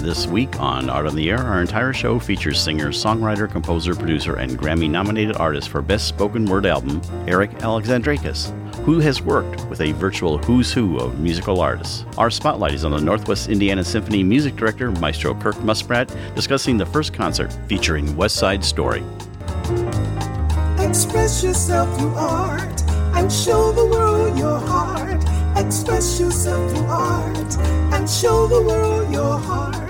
This week on Art on the Air, our entire show features singer, songwriter, composer, producer, and Grammy nominated artist for Best Spoken Word Album, Eric Alexandrakis, who has worked with a virtual who's who of musical artists. Our spotlight is on the Northwest Indiana Symphony music director, Maestro Kirk Muspratt, discussing the first concert featuring West Side Story. Express yourself through art and show the world your heart. Express yourself through art and show the world your heart.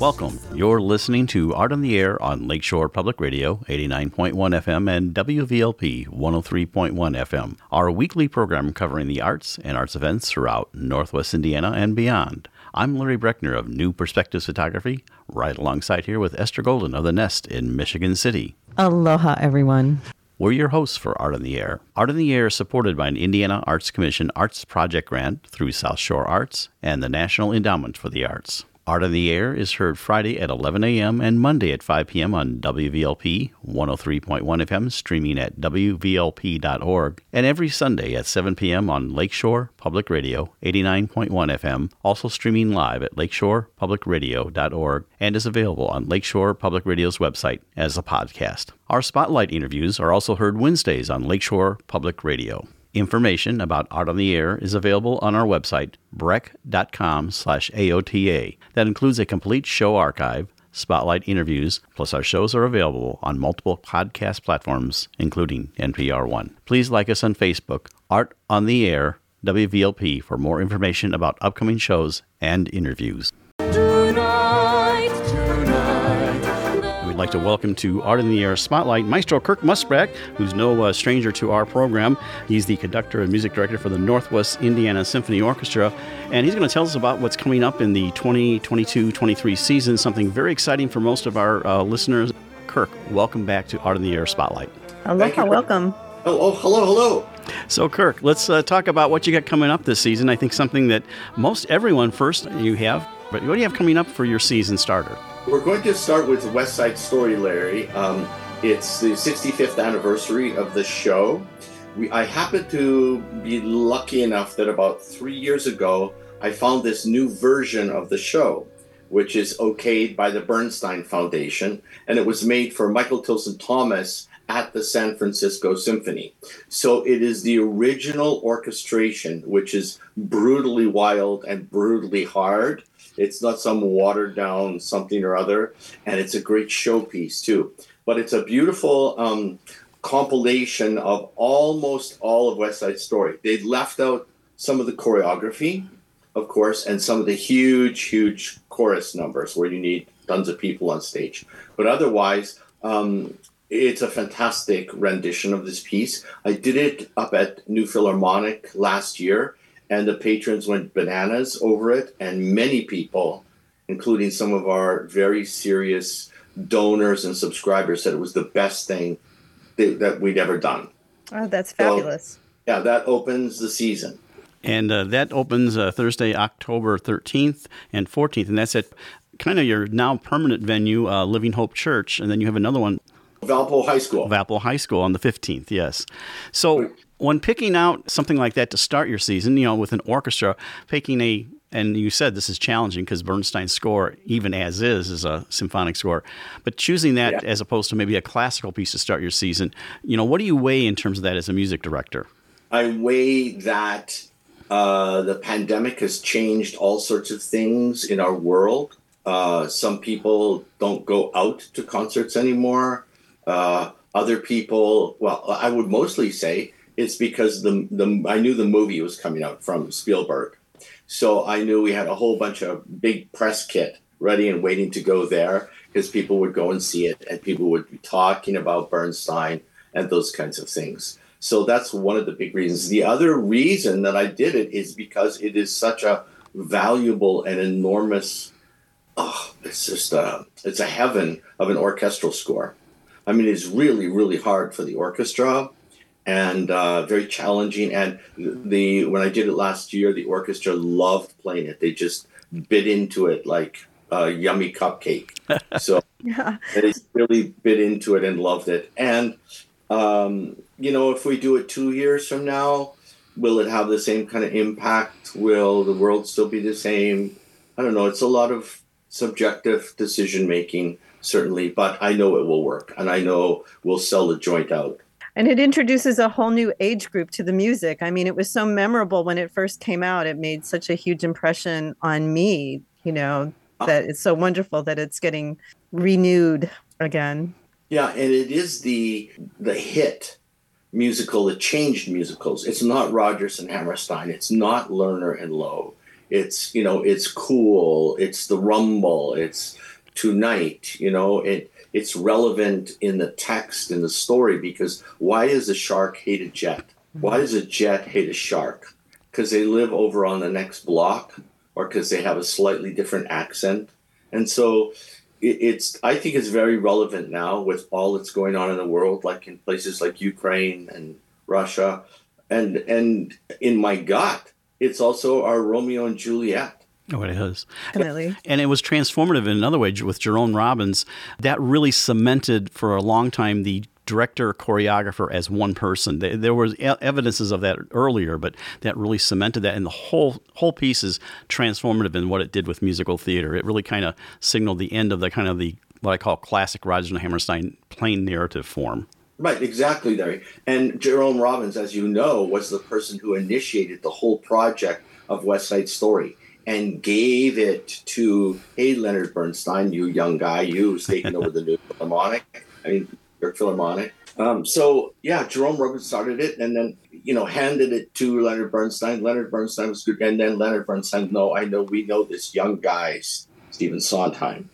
Welcome. You're listening to Art on the Air on Lakeshore Public Radio, 89.1 FM, and WVLP 103.1 FM, our weekly program covering the arts and arts events throughout Northwest Indiana and beyond. I'm Larry Brechner of New Perspectives Photography, right alongside here with Esther Golden of The Nest in Michigan City. Aloha, everyone. We're your hosts for Art on the Air. Art on the Air is supported by an Indiana Arts Commission Arts Project Grant through South Shore Arts and the National Endowment for the Arts. Art on the Air is heard Friday at 11 a.m. and Monday at 5 p.m. on WVLP 103.1 FM, streaming at WVLP.org, and every Sunday at 7 p.m. on Lakeshore Public Radio 89.1 FM, also streaming live at lakeshorepublicradio.org and is available on Lakeshore Public Radio's website as a podcast. Our spotlight interviews are also heard Wednesdays on Lakeshore Public Radio. Information about Art on the Air is available on our website, brech.com slash AOTA. That includes a complete show archive, spotlight interviews, plus our shows are available on multiple podcast platforms, including NPR One. Please like us on Facebook, Art on the Air, WVLP, for more information about upcoming shows and interviews. Like to welcome to Art in the Air Spotlight Maestro Kirk Muspratt, who's no uh, stranger to our program. He's the conductor and music director for the Northwest Indiana Symphony Orchestra, and he's going to tell us about what's coming up in the 2022-23 season, something very exciting for most of our uh, listeners. Kirk, welcome back to Art in the Air Spotlight. Aloha, you. welcome. Oh, oh, hello, hello. So, Kirk, let's uh, talk about what you got coming up this season. I think something that most everyone first you have, but what do you have coming up for your season starter? We're going to start with West Side Story, Larry. Um, it's the 65th anniversary of the show. We, I happen to be lucky enough that about three years ago, I found this new version of the show, which is okayed by the Bernstein Foundation, and it was made for Michael Tilson Thomas at the San Francisco Symphony. So it is the original orchestration, which is brutally wild and brutally hard. It's not some watered down something or other, and it's a great showpiece too. But it's a beautiful um, compilation of almost all of West Side Story. They left out some of the choreography, of course, and some of the huge, huge chorus numbers where you need tons of people on stage. But otherwise, um, it's a fantastic rendition of this piece. I did it up at New Philharmonic last year, and the patrons went bananas over it, and many people, including some of our very serious donors and subscribers, said it was the best thing that, that we'd ever done. Oh, that's So- fabulous. Yeah, that opens the season. And uh, that opens uh, Thursday, October 13th and 14th, and that's at kind of your now permanent venue, uh, Living Hope Church, and then you have another one, Valpo High School. Valpo High School, on the 15th. Yes. So when picking out something like that to start your season, you know, with an orchestra, picking a and you said this is challenging because Bernstein's score, even as is, is a symphonic score. But choosing that Yeah. as opposed to maybe a classical piece to start your season, you know, what do you weigh in terms of that as a music director? I weigh that uh, the pandemic has changed all sorts of things in our world. Uh, some people don't go out to concerts anymore. Uh, other people, well, I would mostly say it's because the, the I knew the movie was coming out from Spielberg, so I knew we had a whole bunch of big press kit ready and waiting to go there because people would go and see it and people would be talking about Bernstein and those kinds of things. So that's one of the big reasons. The other reason that I did it is because it is such a valuable and enormous oh, it's just a, it's a heaven of an orchestral score. I mean, it's really, really hard for the orchestra and uh, very challenging. And the when I did it last year, the orchestra loved playing it. They just bit into it like a yummy cupcake. So Yeah. they really bit into it and loved it. And um, you know, if we do it two years from now, will it have the same kind of impact? Will the world still be the same? I don't know. It's a lot of subjective decision making, certainly, but I know it will work, and I know we'll sell the joint out. And it introduces a whole new age group to the music. I mean, it was so memorable when it first came out. It made such a huge impression on me, you know, ah. that it's so wonderful that it's getting renewed again. Yeah, and it is the the hit musical that changed musicals. It's not Rodgers and Hammerstein. It's not Lerner and Loewe. It's you know, it's cool. It's the Rumble. It's Tonight. You know, it it's relevant in the text in the story because why does a shark hate a jet? Why does a jet hate a shark? Because they live over on the next block, or because they have a slightly different accent, and so it- it's i think it's very relevant now with all that's going on in the world like in places like ukraine and russia and and in my gut it's also our romeo and juliet Oh, it is. Definitely. And it was transformative in another way with Jerome Robbins. That really cemented for a long time the director choreographer as one person. There, there was e- evidences of that earlier, but that really cemented that. And the whole whole piece is transformative in what it did with musical theater. It really kind of signaled the end of the kind of the what I call classic Rodgers and Hammerstein plain narrative form. right exactly larry and jerome robbins as you know was the person who initiated the whole project of west side story and gave it to hey leonard bernstein you young guy you who's taking over the new philharmonic i mean your philharmonic um, so yeah jerome robbins started it and then you know handed it to leonard bernstein leonard bernstein was good and then leonard bernstein no i know we know this young guy stephen sondheim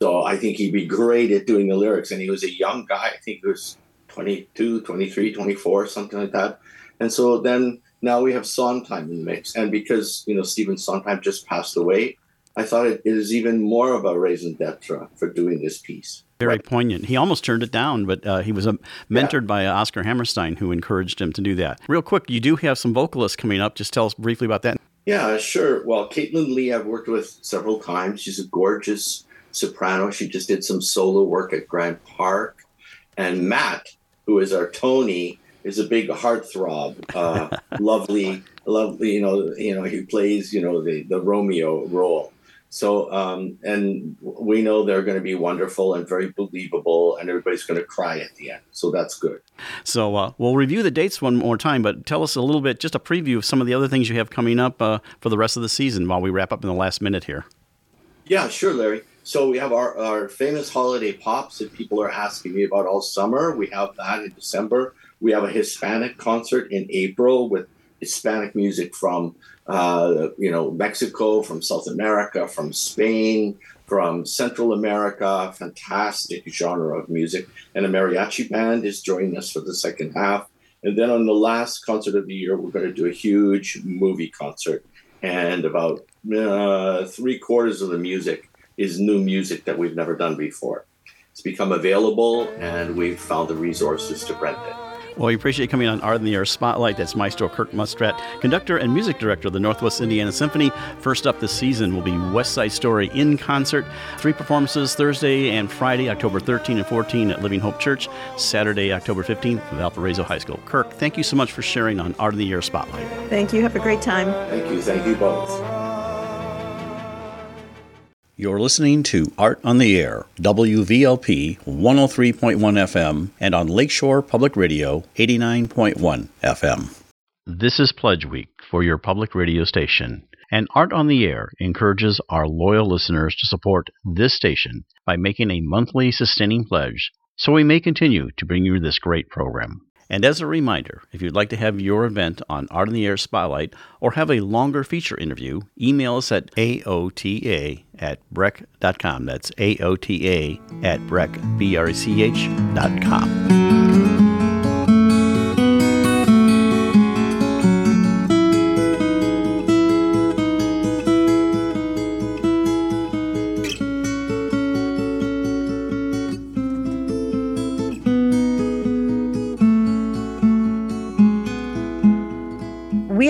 so I think he'd be great at doing the lyrics. And he was a young guy. I think he was 22, 23, 24, something like that. And so then now we have Sondheim in the mix. And because, you know, Stephen Sondheim just passed away, I thought it is even more of a raison d'etre for doing this piece. Very poignant. He almost turned it down, but uh, he was uh, mentored by Oscar Hammerstein, who encouraged him to do that. Real quick, you do have some vocalists coming up. Just tell us briefly about that. Yeah, sure. Well, Caitlin Lee, I've worked with several times. She's a gorgeous soprano. She just did some solo work at Grant Park. And Matt, who is our Tony, is a big heartthrob, uh, lovely, lovely. You know, you know, he plays, you know, the the Romeo role. So, um, and we know they're going to be wonderful and very believable, and everybody's going to cry at the end. So that's good. So uh, we'll review the dates one more time, but tell us a little bit, just a preview of some of the other things you have coming up uh, for the rest of the season while we wrap up in the last minute here. Yeah, sure, Larry. So we have our, our famous holiday pops that people are asking me about all summer. We have that in December. We have a Hispanic concert in April with Hispanic music from uh, you know Mexico, from South America, from Spain, from Central America. Fantastic genre of music, and a mariachi band is joining us for the second half. And then on the last concert of the year, we're going to do a huge movie concert, and about uh, three quarters of the music is new music that we've never done before. It's become available, and we've found the resources to rent it. Well, we appreciate you coming on Art in the Air Spotlight. That's Maestro Kirk Muspratt, conductor and music director of the Northwest Indiana Symphony. First up this season will be West Side Story in concert. Three performances Thursday and Friday, October 13 and 14 at Living Hope Church, Saturday, October 15th at Valparaiso High School. Kirk, thank you so much for sharing on Art in the Air Spotlight. Thank you. Have a great time. Thank you. Thank you both. You're listening to Art on the Air, WVLP 103.1 FM, and on Lakeshore Public Radio 89.1 FM. This is Pledge Week for your public radio station, and Art on the Air encourages our loyal listeners to support this station by making a monthly sustaining pledge so we may continue to bring you this great program. And as a reminder, if you'd like to have your event on Art in the Air Spotlight or have a longer feature interview, email us at aota at brech.com. That's aota at brech, B-R-E-C-H dot com.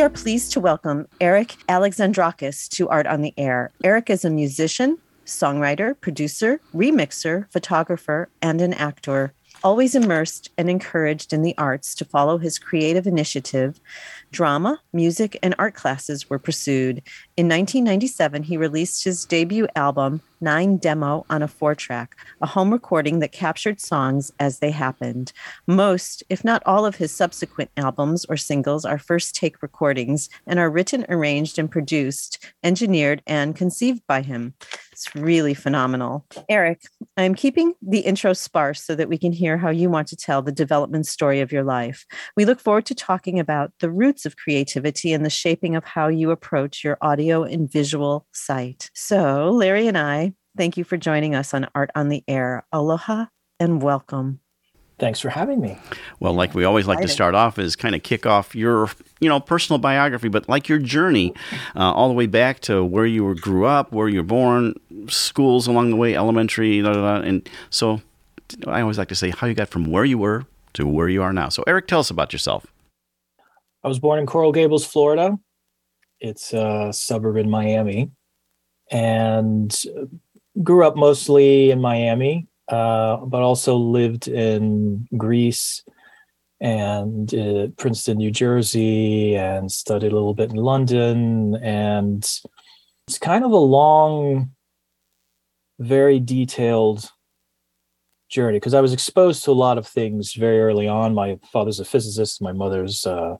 Are pleased to welcome Eric Alexandrakis to Art on the Air. Eric is a musician, songwriter, producer, remixer, photographer, and an actor. Always immersed and encouraged in the arts to follow his creative initiative, drama, music, and art classes were pursued. In 1997, he released his debut album, Nine Demo, on a four track, a home recording that captured songs as they happened. Most, if not all, of his subsequent albums or singles are first take recordings and are written, arranged, and produced, engineered, and conceived by him. It's really phenomenal. Eric, I'm keeping the intro sparse so that we can hear how you want to tell the development story of your life. We look forward to talking about the roots of creativity and the shaping of how you approach your audio and visual site. So, Larry and I, thank you for joining us on Art on the Air. Aloha and welcome. Thanks for having me. Well, like we always like to start off is kind of kick off your, you know, personal biography, but like your journey uh, all the way back to where you were, grew up, where you were born, schools along the way, elementary, da, da, da. and so I always like to say how you got from where you were to where you are now. So, Eric, tell us about yourself. I was born in Coral Gables, Florida. It's a suburb in Miami, and grew up mostly in Miami, uh, but also lived in Greece and uh, Princeton, New Jersey, and studied a little bit in London. And it's kind of a long, very detailed journey because I was exposed to a lot of things very early on. My father's a physicist, my mother's uh,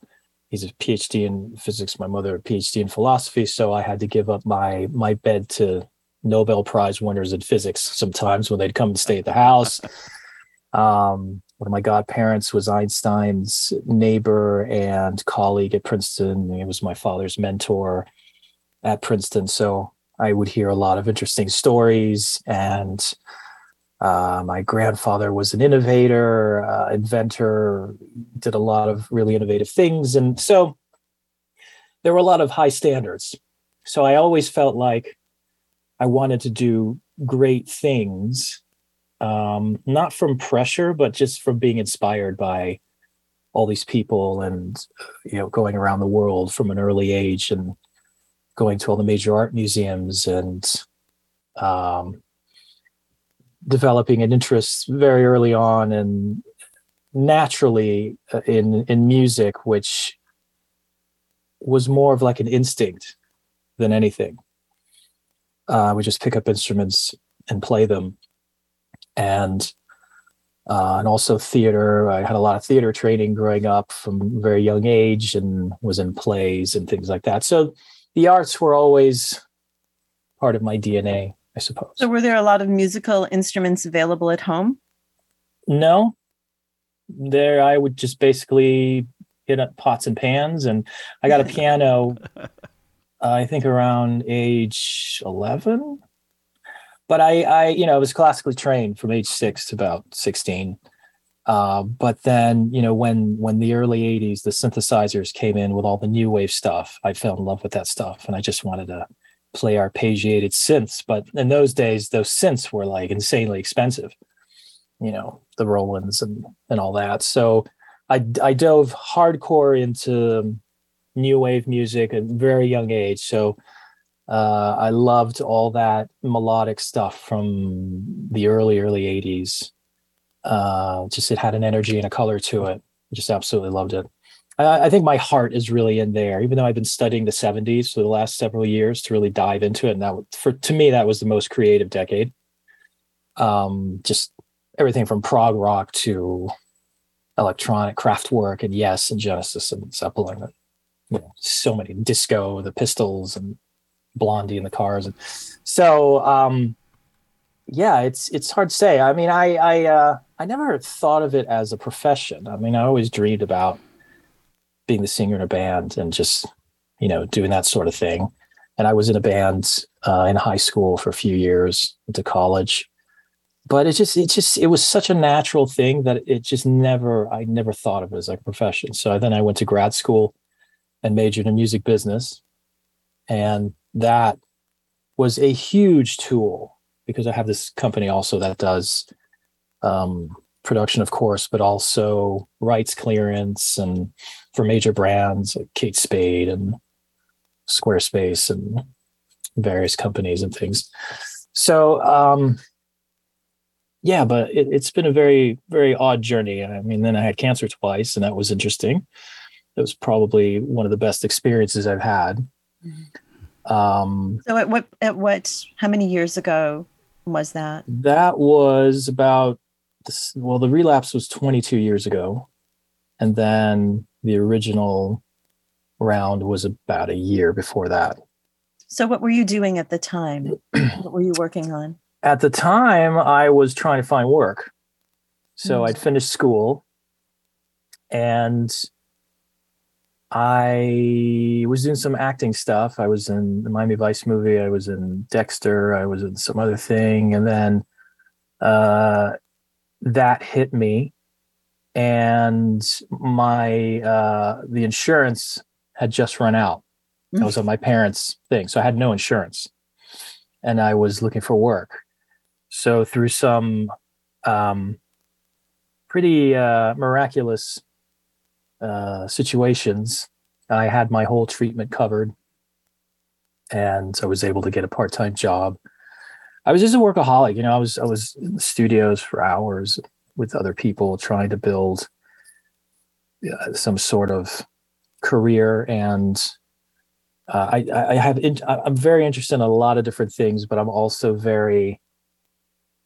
he's a PhD in physics, my mother a PhD in philosophy. So I had to give up my my bed to Nobel Prize winners in physics sometimes when they'd come and stay at the house. Um, one of my godparents was Einstein's neighbor and colleague at Princeton. He was my father's mentor at Princeton. So I would hear a lot of interesting stories. And uh, my grandfather was an innovator, uh, inventor, did a lot of really innovative things. And so there were a lot of high standards. So I always felt like I wanted to do great things, um, not from pressure, but just from being inspired by all these people and you know going around the world from an early age and going to all the major art museums and um, developing an interest very early on and naturally uh, in in music which was more of like an instinct than anything uh, just pick up instruments and play them. And uh, and also theater. I had a lot of theater training growing up from very young age and was in plays and things like that. So the arts were always part of my DNA, I suppose. So, were there a lot of musical instruments available at home? No, there I would just basically hit up pots and pans, and I got a piano I think around age 11. But I, I, you know, I was classically trained from age six to about 16. Uh, but then, you know, when when the early 80s, the synthesizers came in with all the new wave stuff, I fell in love with that stuff. And I just wanted to play arpeggiated synths. But in those days, those synths were like insanely expensive, you know, the Rolands and, and all that. So I, I dove hardcore into new wave music at a very young age. So uh, I loved all that melodic stuff from the early, early 80s. Uh, just it had an energy and a color to it. Just absolutely loved it. I, think my heart is really in there, even though I've been studying the 70s for the last several years to really dive into it. And that, for to me, that was the most creative decade. Um, just everything from prog rock to electronic Kraftwerk and Yes and Genesis and Zeppelin you know, so many disco, the Pistols, and Blondie and the Cars, and so um, yeah, it's it's hard to say. I mean, I I uh, I never thought of it as a profession. I mean, I always dreamed about being the singer in a band and just you know doing that sort of thing. And I was in a band uh, in high school for a few years into college, but it just it just it was such a natural thing that it just never I never thought of it as like a profession. So then I went to grad school and majored in music business. And that was a huge tool because I have this company also that does um, production, of course, but also rights clearance and for major brands like Kate Spade and Squarespace and various companies and things. So, um, yeah, but it, it's been a very, very odd journey. I mean, then I had cancer twice, and that was interesting. It was probably one of the best experiences I've had. Um, So at what at what how many years ago was that? that was about this, well, the relapse was 22 years ago, and then the original round was about a year before that. So what were you doing at the time? what were you working on? at the time i was trying to find work so Mm. i'd finished school and i was doing some acting stuff i was in the miami vice movie i was in dexter i was in some other thing and then uh, that hit me and my uh, the insurance had just run out i was on my parents thing so i had no insurance and i was looking for work so through some um, pretty uh, miraculous uh, situations, I had my whole treatment covered, and I was able to get a part-time job. I was just a workaholic, you know. I was I was in the studios for hours with other people trying to build uh, some sort of career, and uh, I I have in, I'm very interested in a lot of different things, but I'm also very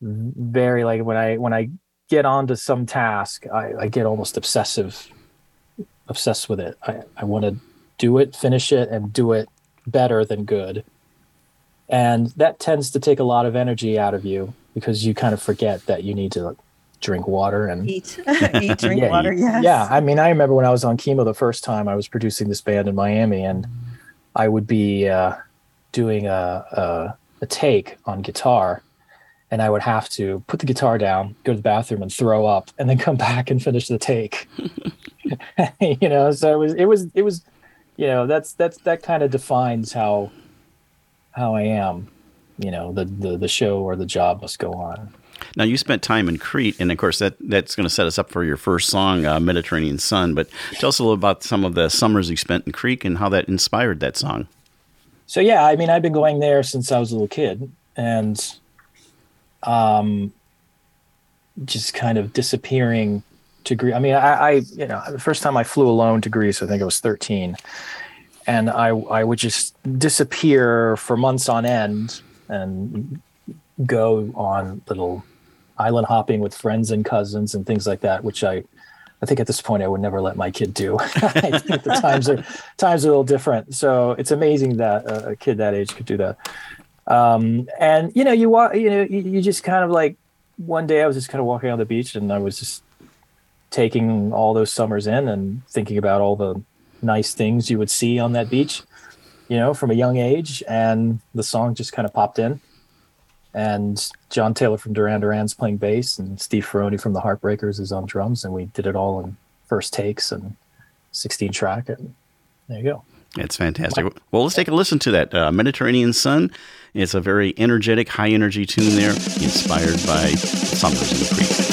very like when I when I get onto some task, I, I get almost obsessive, obsessed with it. I, I want to do it, finish it, and do it better than good. And that tends to take a lot of energy out of you because you kind of forget that you need to drink water and Eat, eat, drink Yeah, water. Yes. yeah, I mean, I remember when I was on chemo the first time, I was producing this band in Miami, and I would be uh, doing a, a a take on guitar, and I would have to put the guitar down, go to the bathroom, and throw up, and then come back and finish the take. you know, so it was it was it was, you know, that's that's that kind of defines how how I am. You know, the the the show or the job must go on. Now you spent time in Crete, and of course that that's going to set us up for your first song, uh, "Mediterranean Sun." But tell us a little about some of the summers you spent in Crete and how that inspired that song. so yeah i mean i've been going there since i was a little kid and um just kind of disappearing to greece i mean I, I you know the first time i flew alone to greece i think i was 13 and i i would just disappear for months on end and go on little island hopping with friends and cousins and things like that which i I think at this point I would never let my kid do. I think the times are times are a little different. So it's amazing that a, kid that age could do that. Um, and you know, you walk, you know, you, you just kind of like one day I was just kind of walking on the beach and I was just taking all those summers in and thinking about all the nice things you would see on that beach, you know, from a young age. And the song just kind of popped in. And John Taylor from Duran Duran's playing bass, and Steve Ferrone from the Heartbreakers is on drums, and we did it all in first takes and 16 track, and there you go. It's fantastic. Well, let's take a listen to that uh, Mediterranean Sun. It's a very energetic, high energy tune there, inspired by summers in the isle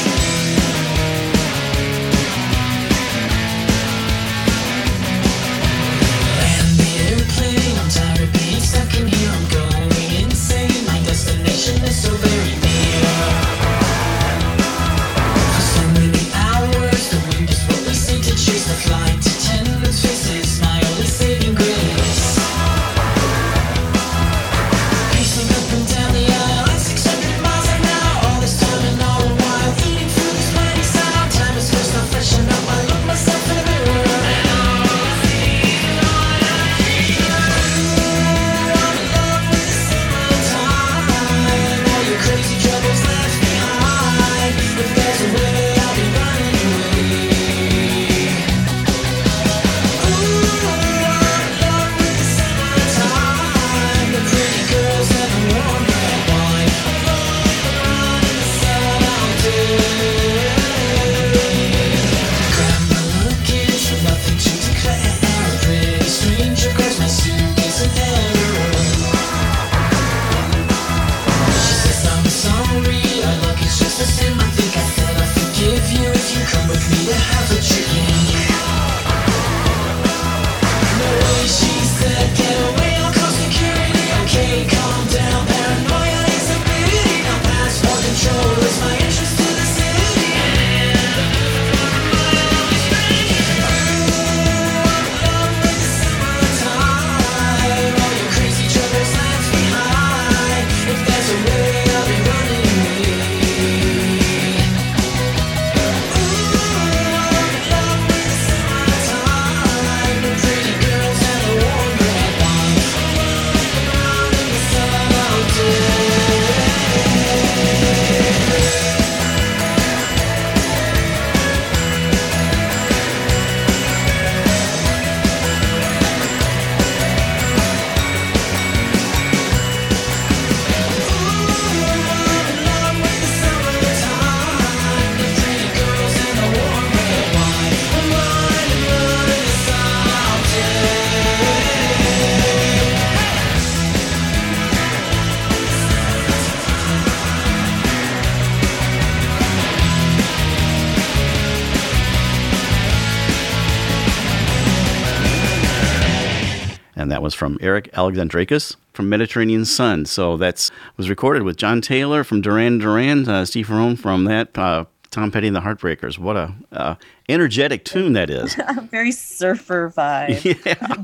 was from Eric Alexandrakis from Mediterranean Sun. So that's was recorded with John Taylor from Duran Duran, uh, Steve Ferrone from that, uh, Tom Petty and the Heartbreakers. What a uh, energetic tune that is. Very surfer vibe. yeah.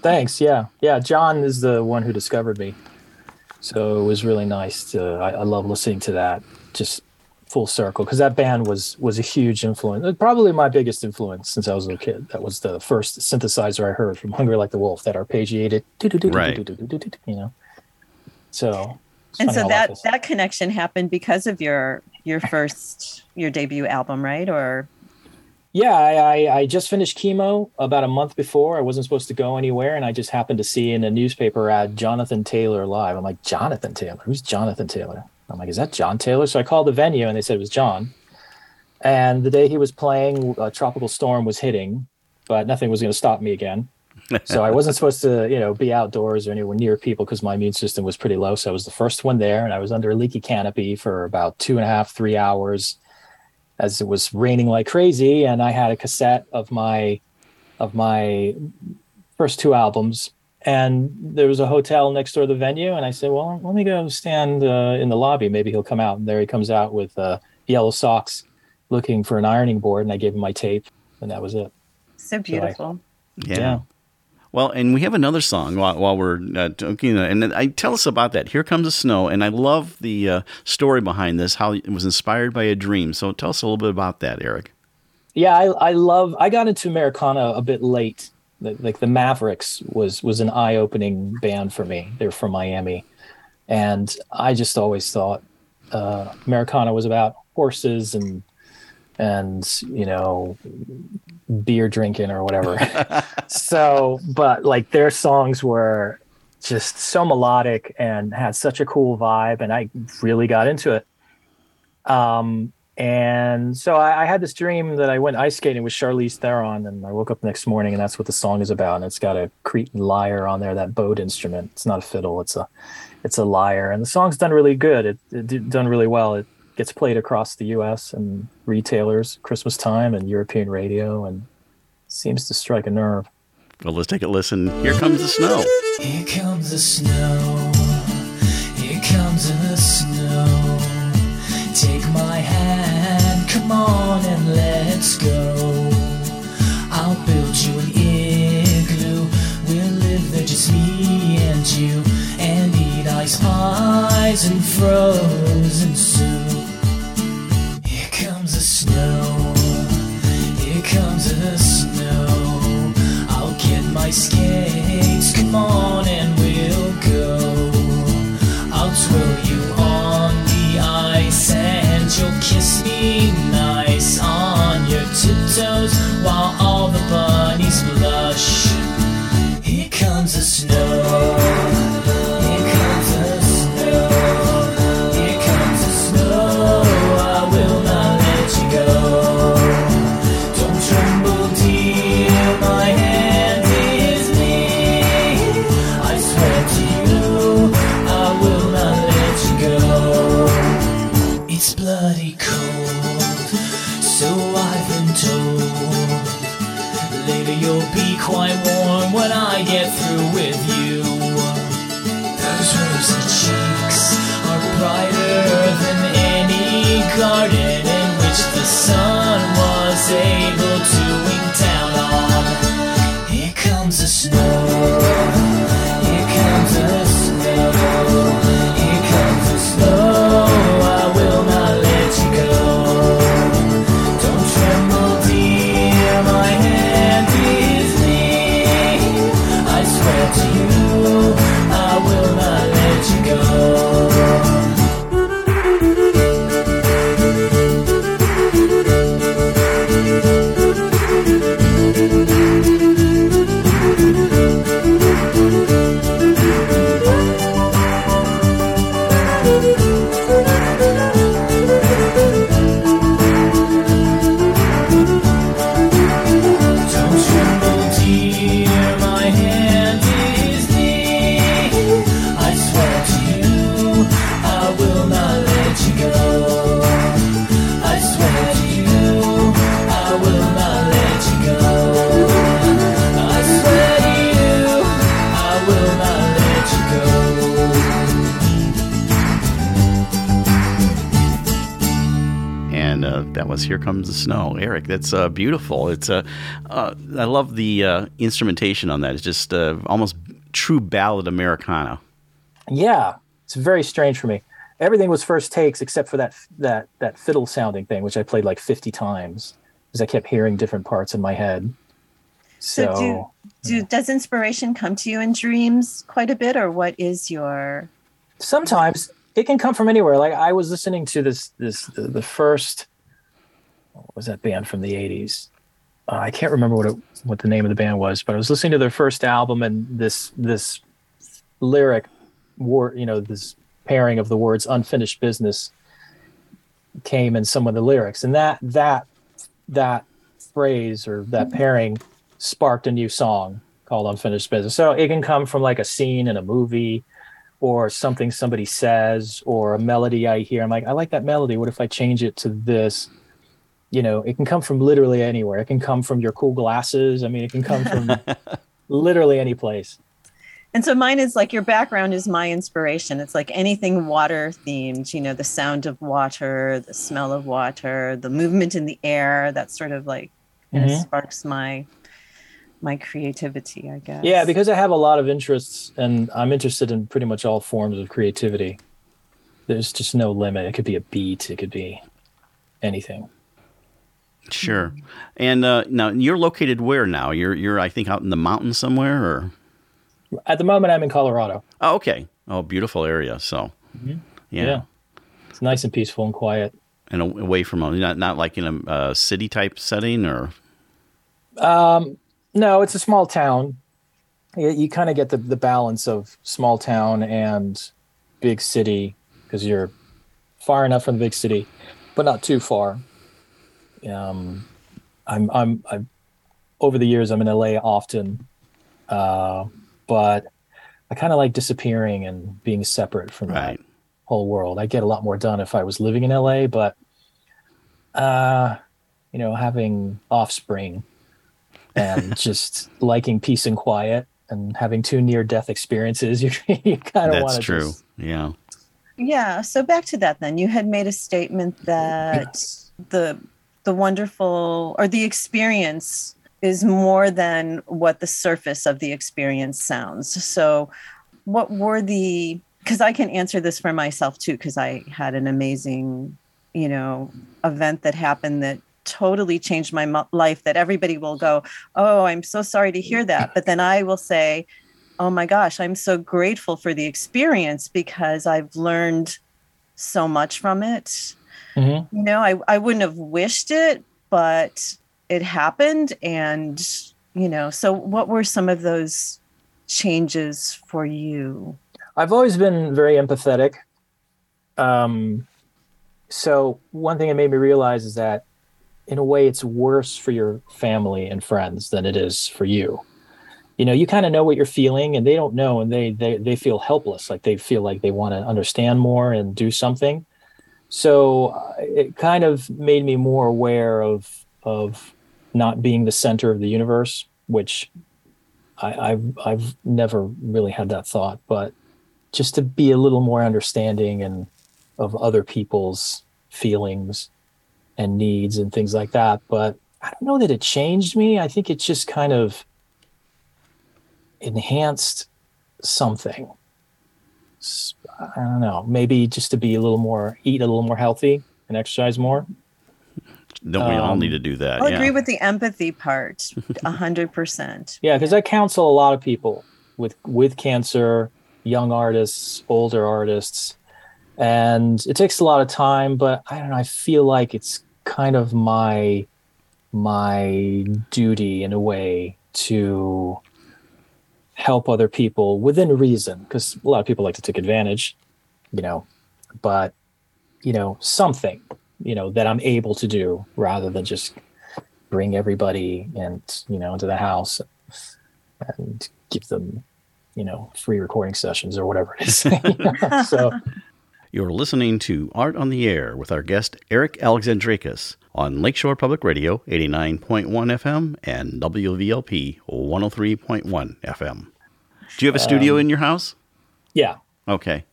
Thanks. Yeah. Yeah. John is the one who discovered me. So it was really nice to, I, I love listening to that just full circle because that band was was a huge influence. Uh, Probably my biggest influence since I was a little kid. That was the first synthesizer I heard from Hungry Like the Wolf that arpeggiated, Right. you know. So, and so that that connection happened because of your your first your debut album, right? Or Yeah, I, I, I just finished chemo about a month before. I wasn't supposed to go anywhere, and I just happened to see in a newspaper ad Jonathan Taylor live. I'm like, Jonathan Taylor? Who's Jonathan Taylor? I'm like, is that John Taylor? So I called the venue, and they said it was John. And the day he was playing, a tropical storm was hitting, but nothing was going to stop me again. so I wasn't supposed to, you know, be outdoors or anywhere near people because my immune system was pretty low. So I was the first one there, and I was under a leaky canopy for about two and a half, three hours as it was raining like crazy and i had a cassette of my of my first two albums and there was a hotel next door to the venue and i said well let me go stand uh, in the lobby maybe he'll come out and there he comes out with uh, yellow socks looking for an ironing board and i gave him my tape and that was it so beautiful. Yeah. Yeah. Well, and we have another song while, while we're uh, talking, and I tell us about that. Here comes the snow, and I love the uh, story behind this. How it was inspired by a dream. So tell us a little bit about that, Eric. yeah i, I love i got into americana a bit late like, like the mavericks was was an eye-opening band for me. They're from miami. And i just always thought uh, americana was about horses and and you know beer drinking or whatever. So but like their songs were just so melodic and had such a cool vibe and i really got into it. Um and so I, I had this dream that I went ice skating with Charlize Theron, and I woke up the next morning, and that's what the song is about. And it's got a Cretan lyre on there, that bowed instrument. It's not a fiddle; it's a, it's a lyre. And the song's done really good. It, it did- done really well. It gets played across the U.S. and retailers Christmas time and European radio, and seems to strike a nerve. Well, let's take a listen. Here comes the snow. Here comes the snow. Here comes the snow. Take my hand, come on and let's go. I'll build you an igloo. We'll live there, just me and you, and eat ice pies and frozen soup. Here comes the snow. Here comes the snow. I'll get my skates. Come on and we'll go. I'll twirl you on the ice and you'll kiss me your Snow." Eric, that's uh, beautiful. It's uh, uh, I love the uh, instrumentation on that. It's just uh, almost true ballad Americana. Yeah, it's very strange for me. Everything was first takes except for that that that fiddle sounding thing, which I played like fifty times because I kept hearing different parts in my head. So, So, do, do does inspiration come to you in dreams quite a bit, or what is your? sometimes it can come from anywhere. Like I was listening to this this the, the first what was that band from the eighties? Uh, I can't remember what it, what the name of the band was, but I was listening to their first album and this this lyric war, you know, this pairing of the words "unfinished business" came in some of the lyrics, and that that that phrase or that pairing sparked a new song called "Unfinished Business." So it can come from like a scene in a movie or something somebody says or a melody I hear. I'm like, I like that melody. What if I change it to this? You know, it can come from literally anywhere. It can come from your cool glasses. I mean, it can come from literally any place. And so mine is like your background is my inspiration. It's like anything water themed. You know, the sound of water, the smell of water, the movement in the air. That sort of like kinda Mhm. sparks my my creativity. I guess. Yeah, because I have a lot of interests and I'm interested in pretty much all forms of creativity. There's just no limit. It could be a beat, it could be anything. Sure. And uh, now you're located where now? You're you're I think out in the mountains somewhere, or At the moment, I'm in Colorado. oh, okay. Oh, beautiful area. So yeah. Yeah. It's nice and peaceful and quiet. and away from a- not not like in a, uh city type setting or Um, no, it's a small town. You, you kind of get the, the balance of small town and big city because you're far enough from the big city, but not too far. Um, I'm I'm I'm over the years I'm in LA often, uh, but I kind of like disappearing and being separate from right. that whole world. I get a lot more done if I was living in LA, but uh, you know, having offspring and just liking peace and quiet and having two near death experiences, you, you kind of want to. That's to true. Yeah. Yeah. So back to that then. You had made a statement that the the wonderful or the experience is more than what the surface of the experience sounds. So what were the because I can answer this for myself too, because I had an amazing, you know, event that happened that totally changed my mo- life that everybody will go, Oh, I'm so sorry to hear that. But then I will say, oh my gosh, I'm so grateful for the experience because I've learned so much from it. Mhm. You know, I, I wouldn't have wished it, but it happened. And, you know, so what were some of those changes for you? I've always been very empathetic. Um, so one thing it made me realize is that in a way it's worse for your family and friends than it is for you. You know, you kind of know what you're feeling and they don't know and they they they feel helpless, like they feel like they want to understand more and do something. So uh, it kind of made me more aware of of not being the center of the universe, which I, I've I've never really had that thought, but just to be a little more understanding and of other people's feelings and needs and things like that. But I don't know that it changed me. I think it just kind of enhanced something. S- I don't know. Maybe just to be a little more, eat a little more healthy and exercise more. Don't we all Um, need to do that? I'll yeah. agree with the empathy part a hundred percent. Yeah, because I counsel a lot of people with with cancer, young artists, older artists, and it takes a lot of time. But I don't know. I feel like it's kind of my my duty in a way to help other people within reason because a lot of people like to take advantage you know but you know something you know that i'm able to do rather than just bring everybody and you know into the house and give them you know free recording sessions or whatever it is. So You're listening to Art on the Air with our guest Eric Alexandrakis on Lakeshore Public Radio 89.1 FM and WVLP 103.1 FM. Do you have a studio in your house? yeah Okay.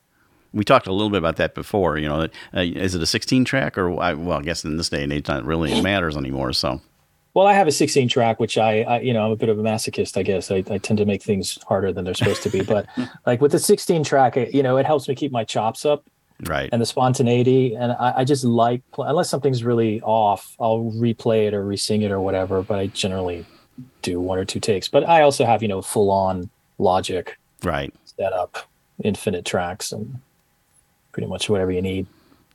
We talked a little bit about that before. You know, uh, is it a 16 track or I, well, I guess in this day and age, not really it matters anymore. So Well, I have a 16 track, which I, I, you know, I'm a bit of a masochist, I guess. I, I tend to make things harder than they're supposed to be. But like with the 16 track, it, you know, it helps me keep my chops up right, and the spontaneity. And I, I just like, unless something's really off, I'll replay it or re-sing it or whatever. But I generally do one or two takes. But I also have, you know, full on logic right. set up, infinite tracks, and pretty much whatever you need.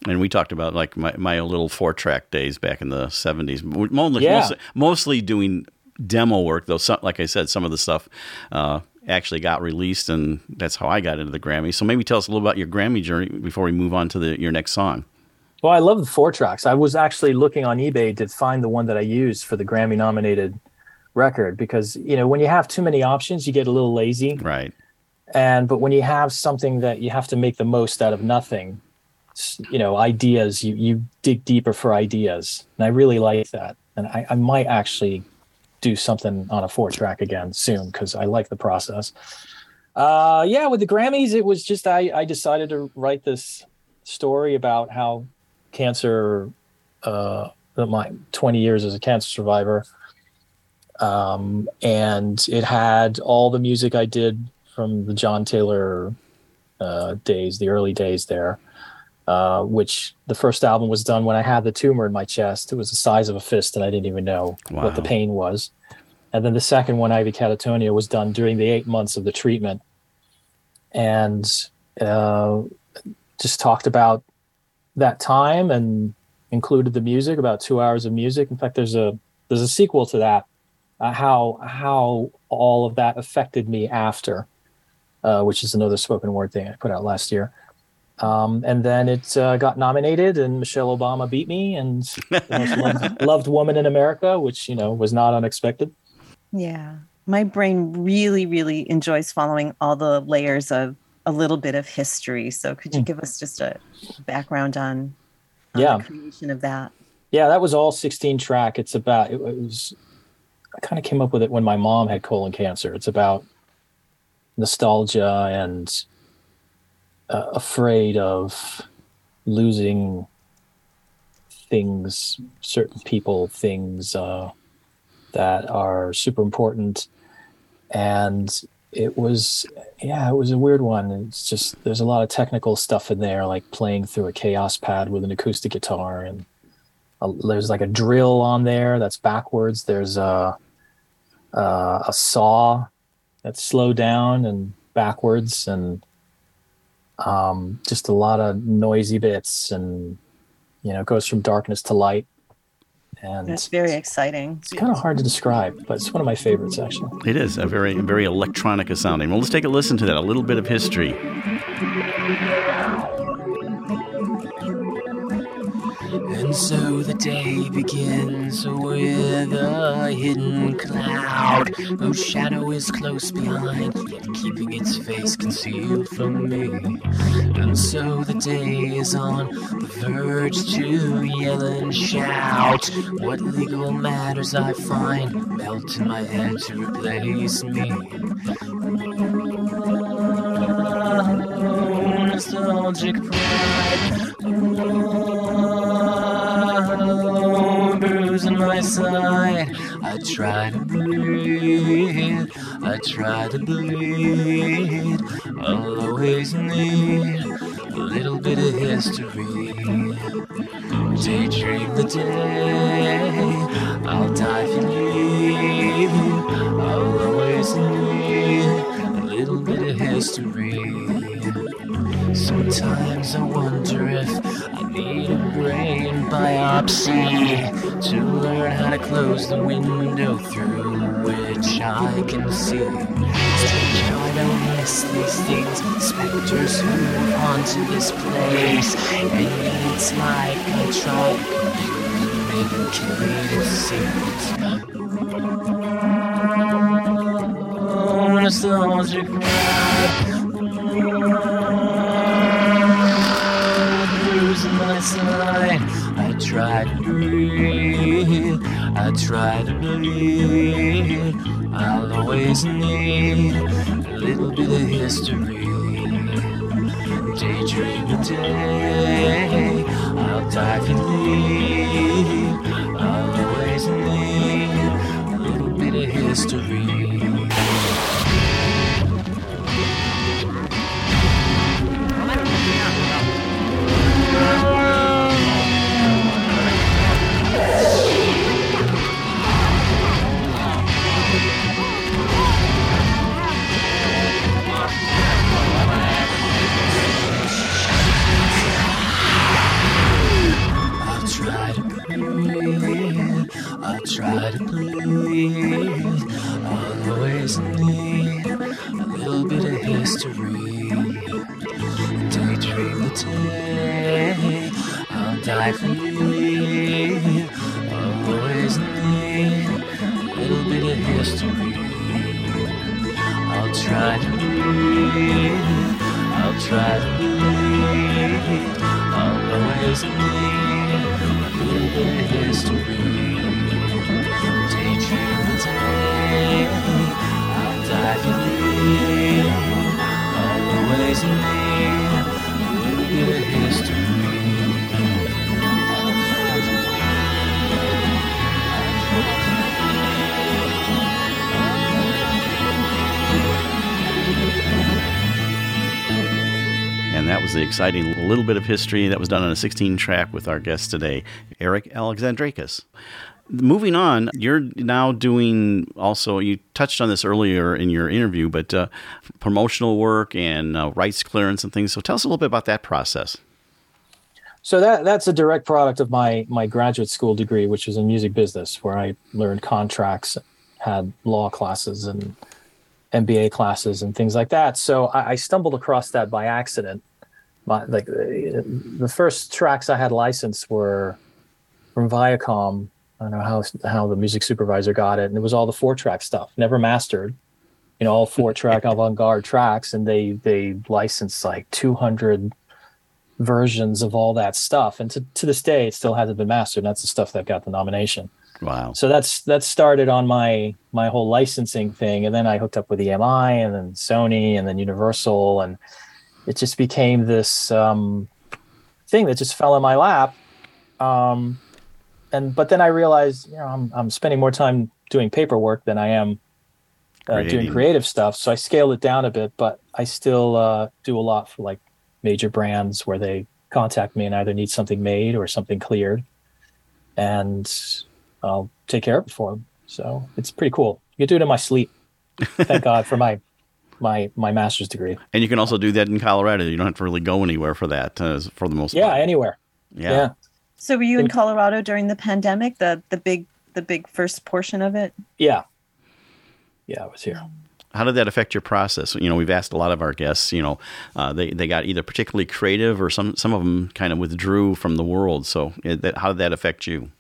And we talked about like my, my little four track days back in the 70s, mostly, Yeah. mostly, mostly doing demo work, though, some, like I said, some of the stuff uh, actually got released, and that's how I got into the Grammy. So maybe tell us a little about your Grammy journey before we move on to the, your next song. Well, I love the four tracks. I was actually looking on eBay to find the one that I used for the Grammy nominated record because, you know, when you have too many options, you get a little lazy. Right. And but when you have something that you have to make the most out of nothing, you know, ideas, you you dig deeper for ideas. And I really like that. And I, I might actually do something on a four track again soon because I like the process. Uh yeah, with the Grammys, it was just I, I decided to write this story about how cancer uh my 20 years as a cancer survivor um and it had all the music i did from the john taylor uh days the early days there uh which the first album was done when i had the tumor in my chest. It was the size of a fist and i didn't even know what the pain was. And then the second one ivy catatonia was done during the eight months of the treatment. And uh just talked about that time and included the music about two hours of music. In fact there's a there's a sequel to that uh, how how all of that affected me after uh, which is another spoken word thing i put out last year um, and then it uh, got nominated and michelle obama beat me and the most loved, loved woman in america which you know was not unexpected Yeah. My brain really, really enjoys following all the layers of a little bit of history. So could you Mm. give us just a background on, on Yeah. the creation of that? yeah that was all 16 track it's about it, was i kind of came up with it when my mom had colon cancer it's about nostalgia and uh, afraid of losing things certain people things uh, that are super important and it was yeah it was a weird one it's just there's a lot of technical stuff in there like playing through a Kaoss Pad with an acoustic guitar and a, there's like a drill on there that's backwards. There's a a, a saw that's slowed down and backwards, and um, just a lot of noisy bits, and you know, it goes from darkness to light, and It's very exciting. it's kind of hard to describe, but it's one of my favorites actually. It is a very, very electronica sounding. Well, let's take a listen to that. A little bit of history. And so the day begins with a hidden cloud, whose shadow is close behind, yet keeping its face concealed from me. And so the day is on the verge to yell and shout. What legal matters I find melt in my head to replace me. Nostalgic pride. I try to breathe. I try to bleed. I'll always need a little bit of history. Daydream the day. I'll die for you. I'll always need a little bit of history. Sometimes I wonder if need a brain biopsy to learn how to close the window through which I can see. I don't miss these things. Specters who haunted this place, and it's like I try to communicate Oh, try to breathe. I try to believe. I'll always need a little bit of history. Daydream a day. I'll dive in deep. I'll always need a little bit of history. Little bit of history that was done on a 16 track with our guest today, Eric Alexandrakis. Moving on, you're now doing also, you touched on this earlier in your interview, but uh, promotional work and uh, rights clearance and things. So tell us a little bit about that process. So that that's a direct product of my my graduate school degree, which is in music business, where I learned contracts, had law classes and MBA classes and things like that. So I, I stumbled across that by accident. My, like the first tracks I had licensed were from Viacom. I don't know how how the music supervisor got it, and it was all the four track stuff, never mastered. You know, all four track avant garde tracks, and they they licensed like two hundred versions of all that stuff. And to, to this day, it still hasn't been mastered. And that's the stuff that got the nomination. Wow. So that's that started on my my whole licensing thing, and then I hooked up with EMI, and then Sony, and then Universal, and it just became this um, thing that just fell in my lap. Um, and but then I realized, you know, I'm I'm spending more time doing paperwork than I am uh, doing creative stuff. So I scaled it down a bit, but I still uh, do a lot for like major brands where they contact me and either need something made or something cleared, and I'll take care of it for them. So it's pretty cool. You can do it in my sleep. Thank God for my my my master's degree. And you can also do that in Colorado. You don't have to really go anywhere for that, uh, for the most Yeah, part. anywhere. Yeah. yeah. So were you in Colorado during the pandemic? The the big the big first portion of it? Yeah. Yeah, I was here. How did that affect your process? You know, we've asked a lot of our guests. You know, uh, they they got either particularly creative or some some of them kind of withdrew from the world. So, it, that, how did that affect you?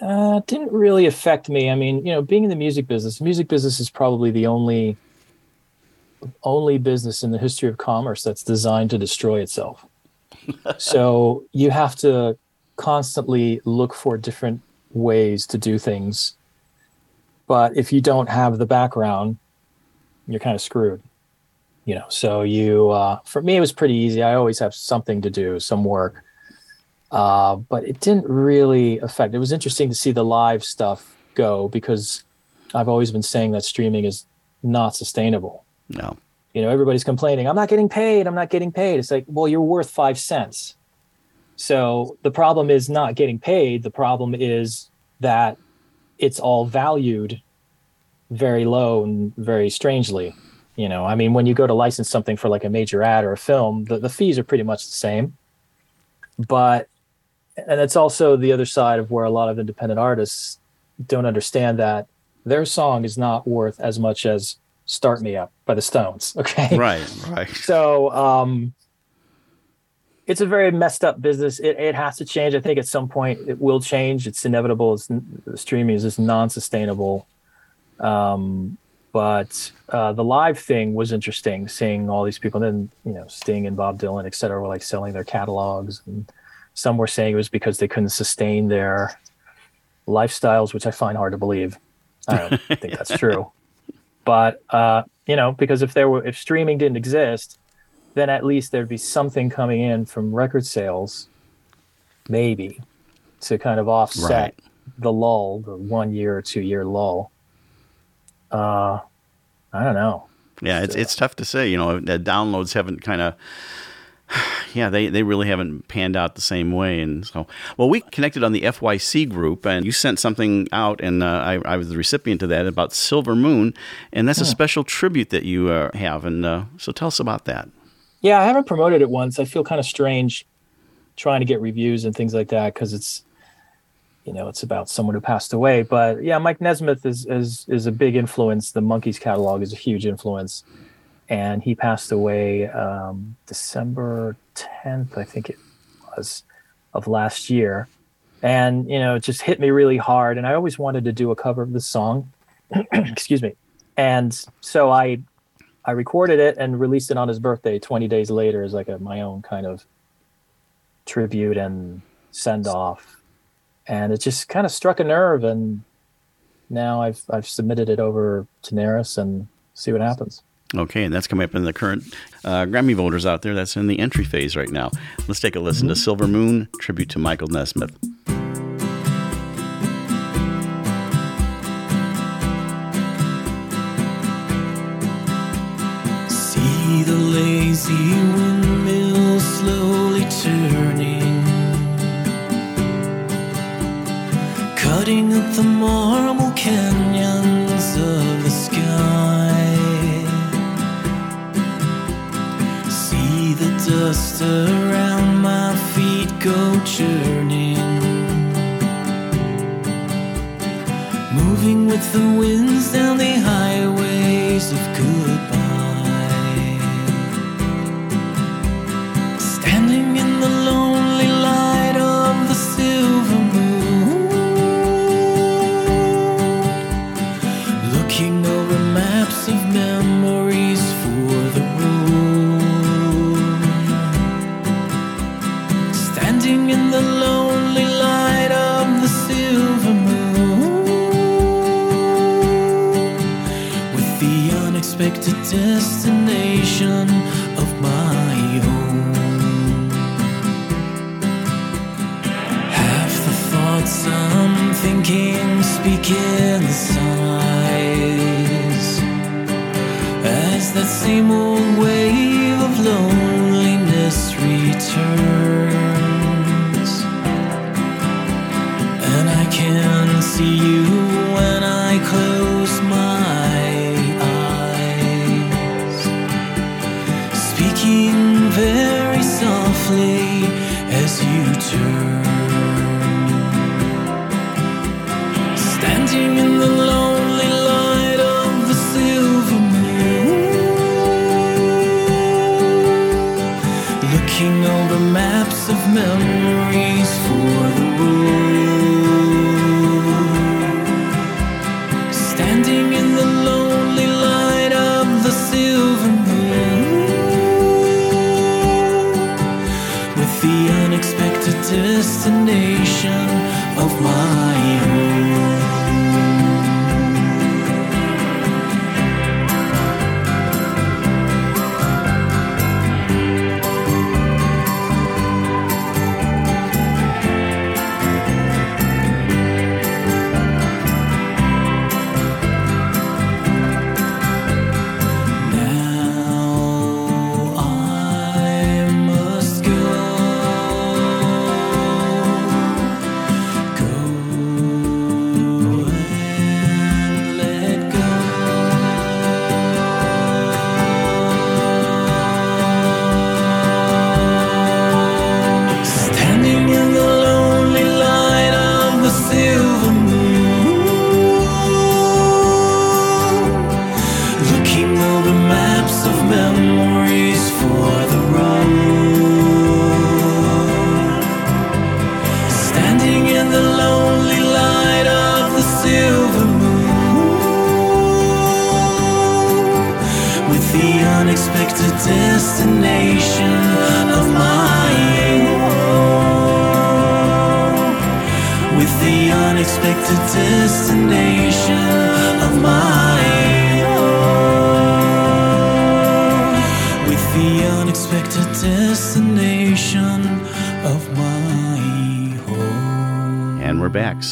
Uh, it didn't really affect me. I mean, you know, being in the music business, music business is probably the only only business in the history of commerce that's designed to destroy itself. so you have to constantly look for different ways to do things. But if you don't have the background, you're kind of screwed. You know, so you uh, for me it was pretty easy. I always have something to do, some work. Uh, but it didn't really affect. It was interesting to see the live stuff go because I've always been saying that streaming is not sustainable. No. You know, everybody's complaining, I'm not getting paid, I'm not getting paid. It's like, well, you're worth five cents. So the problem is not getting paid. The problem is that it's all valued very low and very strangely. You know, I mean, when you go to license something for like a major ad or a film, the, the fees are pretty much the same. But, and it's also the other side of where a lot of independent artists don't understand that their song is not worth as much as Start Me Up by the Stones. Okay. Right. Right. So um, it's a very messed up business. It, it has to change. I think at some point it will change. It's inevitable. It's, streaming is just non-sustainable. Um, but uh, the live thing was interesting, seeing all these people. And then you know, Sting and Bob Dylan, et cetera, were like selling their catalogs, and some were saying it was because they couldn't sustain their lifestyles, which I find hard to believe. I don't think that's true. But uh, you know, because if there were if streaming didn't exist, then at least there'd be something coming in from record sales, maybe, to kind of offset Right. the lull, the one year or two year lull. Uh, I don't know. Yeah, it's it's tough to say. You know, the downloads haven't kind of. Yeah, they, they really haven't panned out the same way, and so well, we connected on the FYC group, and you sent something out, and uh, I, I was the recipient of that about Silver Moon, and that's a special tribute that you uh, have, and uh, so tell us about that. Yeah, I haven't promoted it once. I feel kind of strange trying to get reviews and things like that because it's, you know, it's about someone who passed away. But yeah, Mike Nesmith is is is a big influence. The Monkees catalog is a huge influence, and he passed away um, December tenth, I think it was, of last year. And you know, it just hit me really hard. And I always wanted to do a cover of this song. Excuse me. And so I I recorded it and released it on his birthday 20 days later as like a, my own kind of tribute and send off. And it just kind of struck a nerve and now I've I've submitted it over to NARAS and see what happens. Okay, and that's coming up in the current uh, Grammy voters out there. That's in the entry phase right now. Let's take a listen to Silver Moon, tribute to Michael Nesmith. See the lazy windmill slowly turning, cutting up the marble canyons of dust around my feet go churning, moving with the winds down the highways unexpected destination of my own. Half the thoughts I'm thinking speak in sighs as that same old wave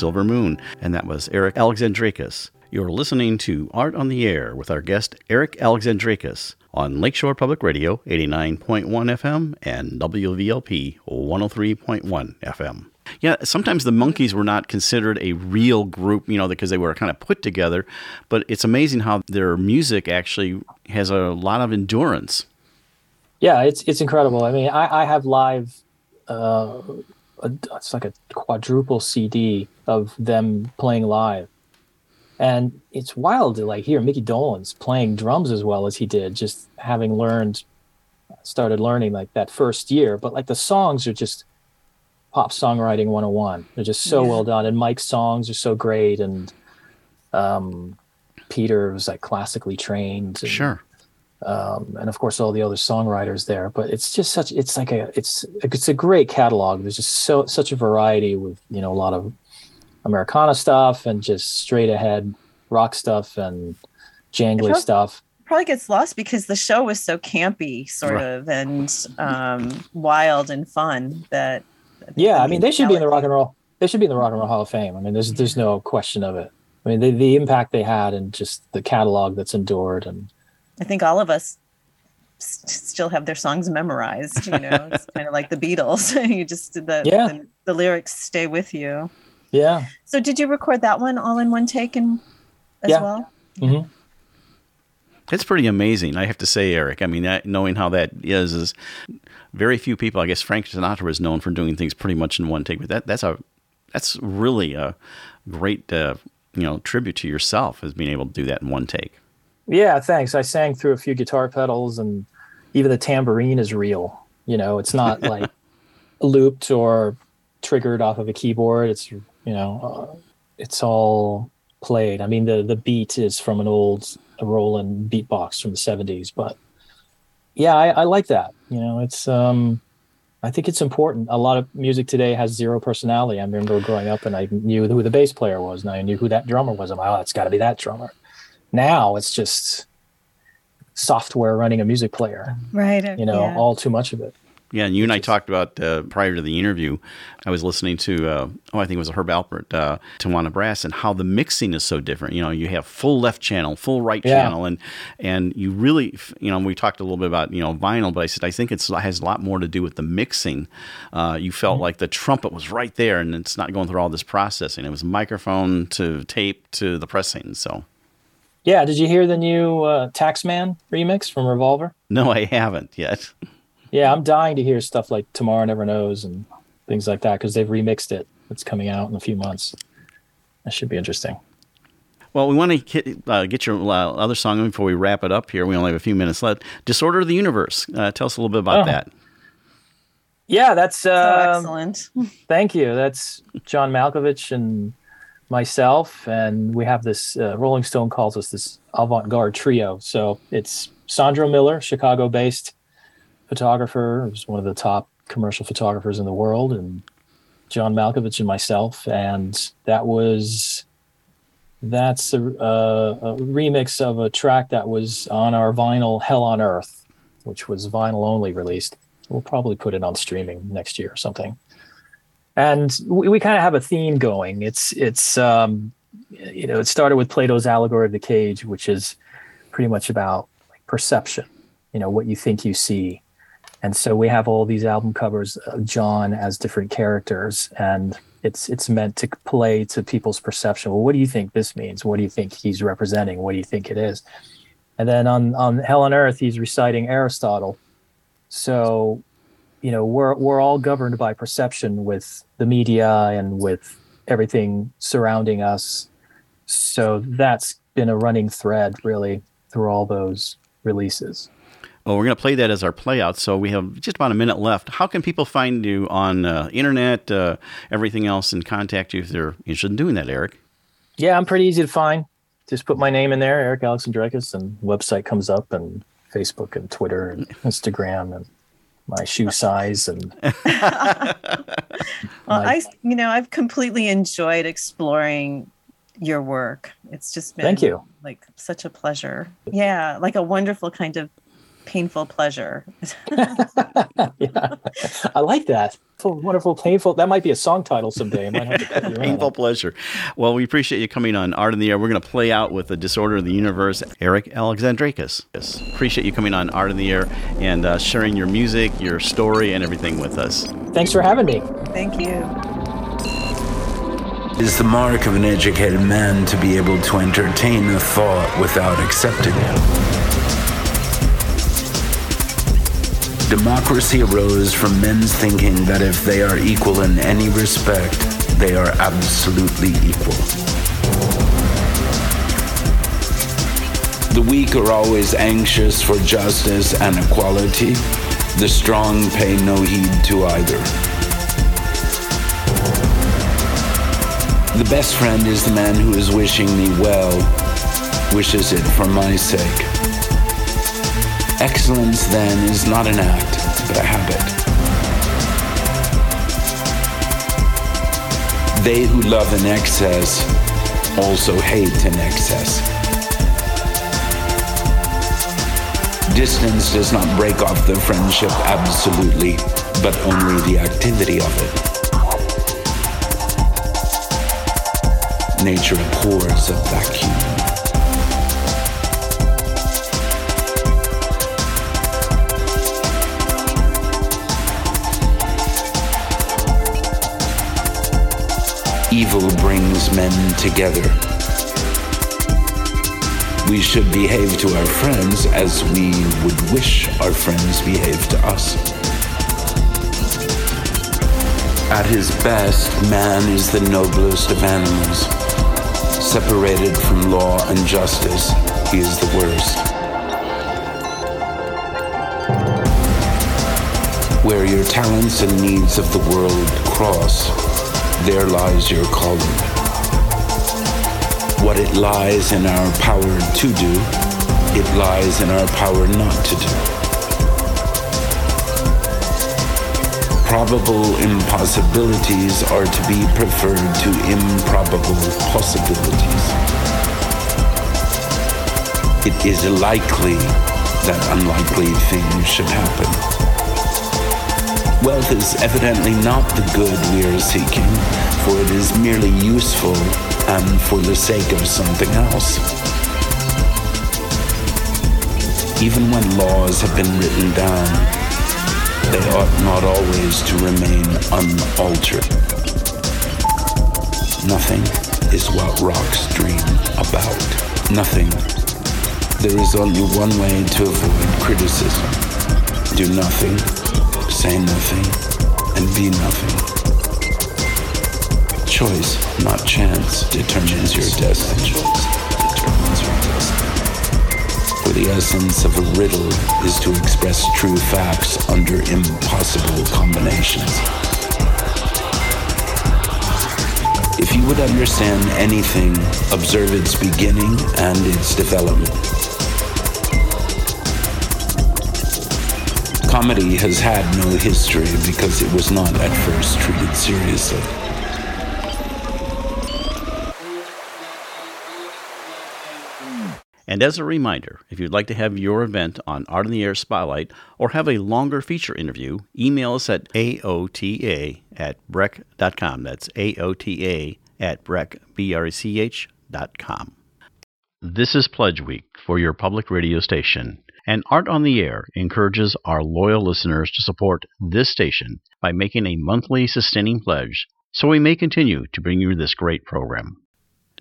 Silver Moon, and that was Eric Alexandrakis. You're listening to Art on the Air with our guest Eric Alexandrakis on Lakeshore Public Radio 89.1 FM and WVLP 103.1 FM. Yeah, sometimes the monkees were not considered a real group, you know, because they were kind of put together, but it's amazing how their music actually has a lot of endurance. Yeah, it's it's incredible. I mean, I, I have live, uh, a, it's like a quadruple CD of them playing live, and it's wild to like hear Micky Dolenz playing drums as well as he did, just having learned, started learning like that first year. But like the songs are just pop songwriting 101. They're just so Yeah. well done, and Mike's songs are so great, and um, Peter was like classically trained. And, Sure. Um, and of course all the other songwriters there. But it's just such it's like a it's it's a great catalog. There's just so such a variety with you know a lot of Americana stuff and just straight ahead rock stuff and jangly Sure. stuff. probably gets lost because the show was so campy sort Right. of and um wild and fun that Yeah, I mean they should be in the rock and roll. They should be in the rock and roll Hall of Fame. I mean there's there's no question of it. I mean the the impact they had and just the catalog that's endured and I think all of us s- still have their songs memorized. You know, it's kind of like the Beatles. you just the, Yeah. the the lyrics stay with you. yeah. So, did you record that one all in one take and as Yeah. well? hmm It's pretty amazing, I have to say, Eric. I mean, that, knowing how that is is very few people. I guess Frank Sinatra is known for doing things pretty much in one take, but that that's a that's really a great uh, you know tribute to yourself as being able to do that in one take. Yeah, thanks. I sang through a few guitar pedals, and even the tambourine is real. You know, it's not like looped or triggered off of a keyboard. It's you know, uh, it's all played. I mean, the the beat is from an old Roland beatbox from the '70s, but yeah, I, I like that. You know, it's um, I think it's important. A lot of music today has zero personality. I remember growing up, and I knew who the bass player was, and I knew who that drummer was. I'm like, oh, it's got to be that drummer. Now it's just software running a music player. Right. You know, all too much of it. Yeah, and you and I talked about uh, prior to the interview. I was listening to uh, oh, I think it was Herb Alpert, uh, Tijuana Brass, and how the mixing is so different. You know, you have full left channel, full right Yeah. channel, and and you really, you know, we talked a little bit about you know vinyl, but I said I think it's, it has a lot more to do with the mixing. Uh, you felt Mm-hmm. like the trumpet was right there, and it's not going through all this processing. It was microphone to tape to the pressing. So Yeah. Did you hear the new uh, Taxman remix from Revolver? no, I haven't yet. Yeah, I'm dying to hear stuff like Tomorrow Never Knows and things like that because they've remixed it. It's coming out in a few months. That should be interesting. Well, we want to get, uh, get your uh, other song before we wrap it up here. We only have a few minutes left. Disorder of the Universe. Uh, tell us a little bit about Oh. that. Yeah, that's So um, excellent. Thank you. That's John Malkovich and myself, and we have this. Uh, Rolling Stone calls us this avant-garde trio. So it's Sandro Miller, Chicago-based photographer, who's one of the top commercial photographers in the world, and John Malkovich and myself, and that was that's a, a, a remix of a track that was on our vinyl Hell on Earth, which was vinyl only released. We'll probably put it on streaming next year or something and we, we kind of have a theme going. It's it's um you know it started with plato's allegory of the cave which is pretty much about like, perception you know what you think you see. And so we have all these album covers of john as different characters and it's it's meant to play to people's perception. Well what do you think this means? What do you think he's representing? What do you think it is? And then on on hell on earth he's reciting aristotle. So you know we're we're all governed by perception with the media and with everything surrounding us so that's been a running thread really through all those releases Well, we're going to play that as our playout. So we have just about a minute left. How can people find you on uh, internet, uh, everything else, and contact you if they're interested in doing that, Eric? yeah i'm pretty easy to find just put my name in there eric alexandrakis and website comes up and facebook and twitter and instagram and my shoe size and Well, my- I, you know, I've completely enjoyed exploring your work. It's just been Thank you. like such a pleasure. Yeah, like a wonderful kind of painful pleasure. yeah, I like that. Wonderful, painful. That might be a song title someday. I might have to put you in on Painful pleasure. Well, we appreciate you coming on Art in the Air. We're going to play out with the Disorder of the Universe, Eric Alexandrakis. Yes. Appreciate you coming on Art in the Air and uh, sharing your music, your story, and everything with us. Thanks for having me. Thank you. It is the mark of an educated man to be able to entertain a thought without accepting it. Democracy arose from men's thinking that if they are equal in any respect, they are absolutely equal. The weak are always anxious for justice and equality. The strong pay no heed to either. The best friend is the man who is wishing me well, wishes it for my sake. Excellence, then, is not an act, but a habit. They who love in excess also hate in excess. Distance does not break off the friendship absolutely, but only the activity of it. Nature abhors a vacuum. Evil brings men together. We should behave to our friends as we would wish our friends behave to us. At his best, man is the noblest of animals. Separated from law and justice, he is the worst. Where your talents and needs of the world cross, there lies your calling. What it lies in our power to do, it lies in our power not to do. Probable impossibilities are to be preferred to improbable possibilities. It is likely that unlikely things should happen. Wealth is evidently not the good we are seeking, for it is merely useful and for the sake of something else. Even when laws have been written down, they ought not always to remain unaltered. Nothing is what rocks dream about. Nothing. There is only one way to avoid criticism. Do nothing, say nothing, and be nothing. Choice, not chance, determines your destiny. For the essence of a riddle is to express true facts under impossible combinations. If you would understand anything, observe its beginning and its development. Comedy has had no history because it was not at first treated seriously. And as a reminder, if you'd like to have your event on Art in the Air Spotlight or have a longer feature interview, email us at aota at brech.com. That's aota at brech, B-R-E-C-H dot com. This is Pledge Week for your public radio station. And Art on the Air encourages our loyal listeners to support this station by making a monthly sustaining pledge so we may continue to bring you this great program.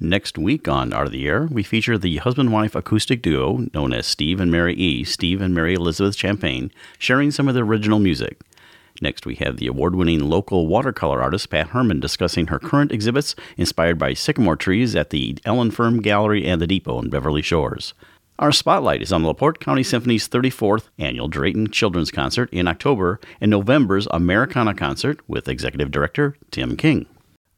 Next week on Art of the Air, we feature the husband wife acoustic duo known as Steve and Mary E., Steve and Mary Elizabeth Champagne, sharing some of their original music. Next, we have the award winning local watercolor artist Pat Herman discussing her current exhibits inspired by sycamore trees at the Ellen Firm Gallery and the Depot in Beverly Shores. Our spotlight is on the LaPorte County Symphony's 34th annual Drayton Children's Concert in October and November's Americana Concert with Executive Director Tim King.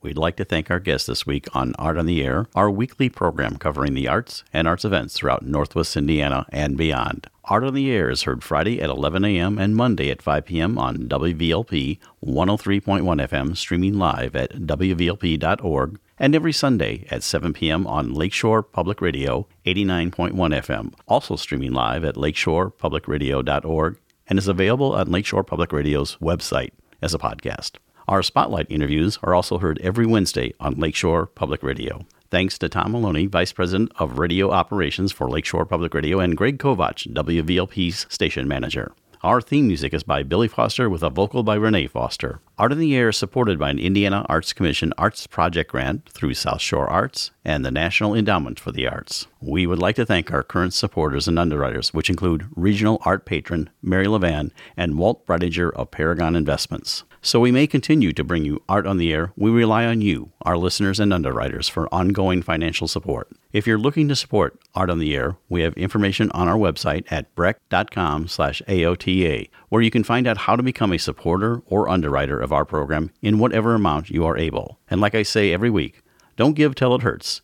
We'd like to thank our guests this week on Art on the Air, our weekly program covering the arts and arts events throughout Northwest Indiana and beyond. Art on the Air is heard Friday at 11 a.m. and Monday at 5 p.m. on WVLP 103.1 FM, streaming live at WVLP.org, and every Sunday at 7 p.m. on Lakeshore Public Radio 89.1 FM, also streaming live at lakeshorepublicradio.org, and is available on Lakeshore Public Radio's website as a podcast. Our spotlight interviews are also heard every Wednesday on Lakeshore Public Radio. Thanks to Tom Maloney, Vice President of Radio Operations for Lakeshore Public Radio, and Greg Kovach, WVLP's station manager. Our theme music is by Billy Foster with a vocal by Renee Foster. Art in the Air is supported by an Indiana Arts Commission Arts Project grant through South Shore Arts and the National Endowment for the Arts. We would like to thank our current supporters and underwriters, which include regional art patron Mary Levan and Walt Bridinger of Paragon Investments. So we may continue to bring you Art on the Air. We rely on you, our listeners and underwriters, for ongoing financial support. If you're looking to support Art on the Air, we have information on our website at brech.com slash AOTA, where you can find out how to become a supporter or underwriter of our program in whatever amount you are able. And like I say every week, don't give till it hurts.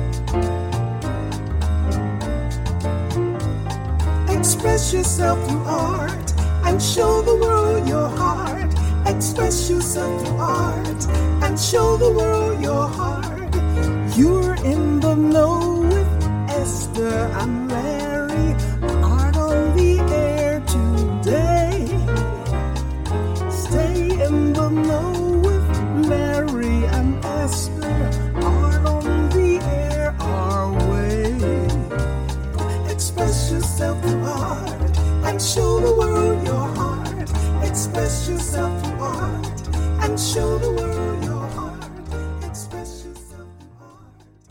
Express yourself through art and show the world your heart. Express yourself through art and show the world your heart. You're in the know with Esther and Larry. Art on the air today. Stay in the know. show the world your heart. Express yourself you want and show the world your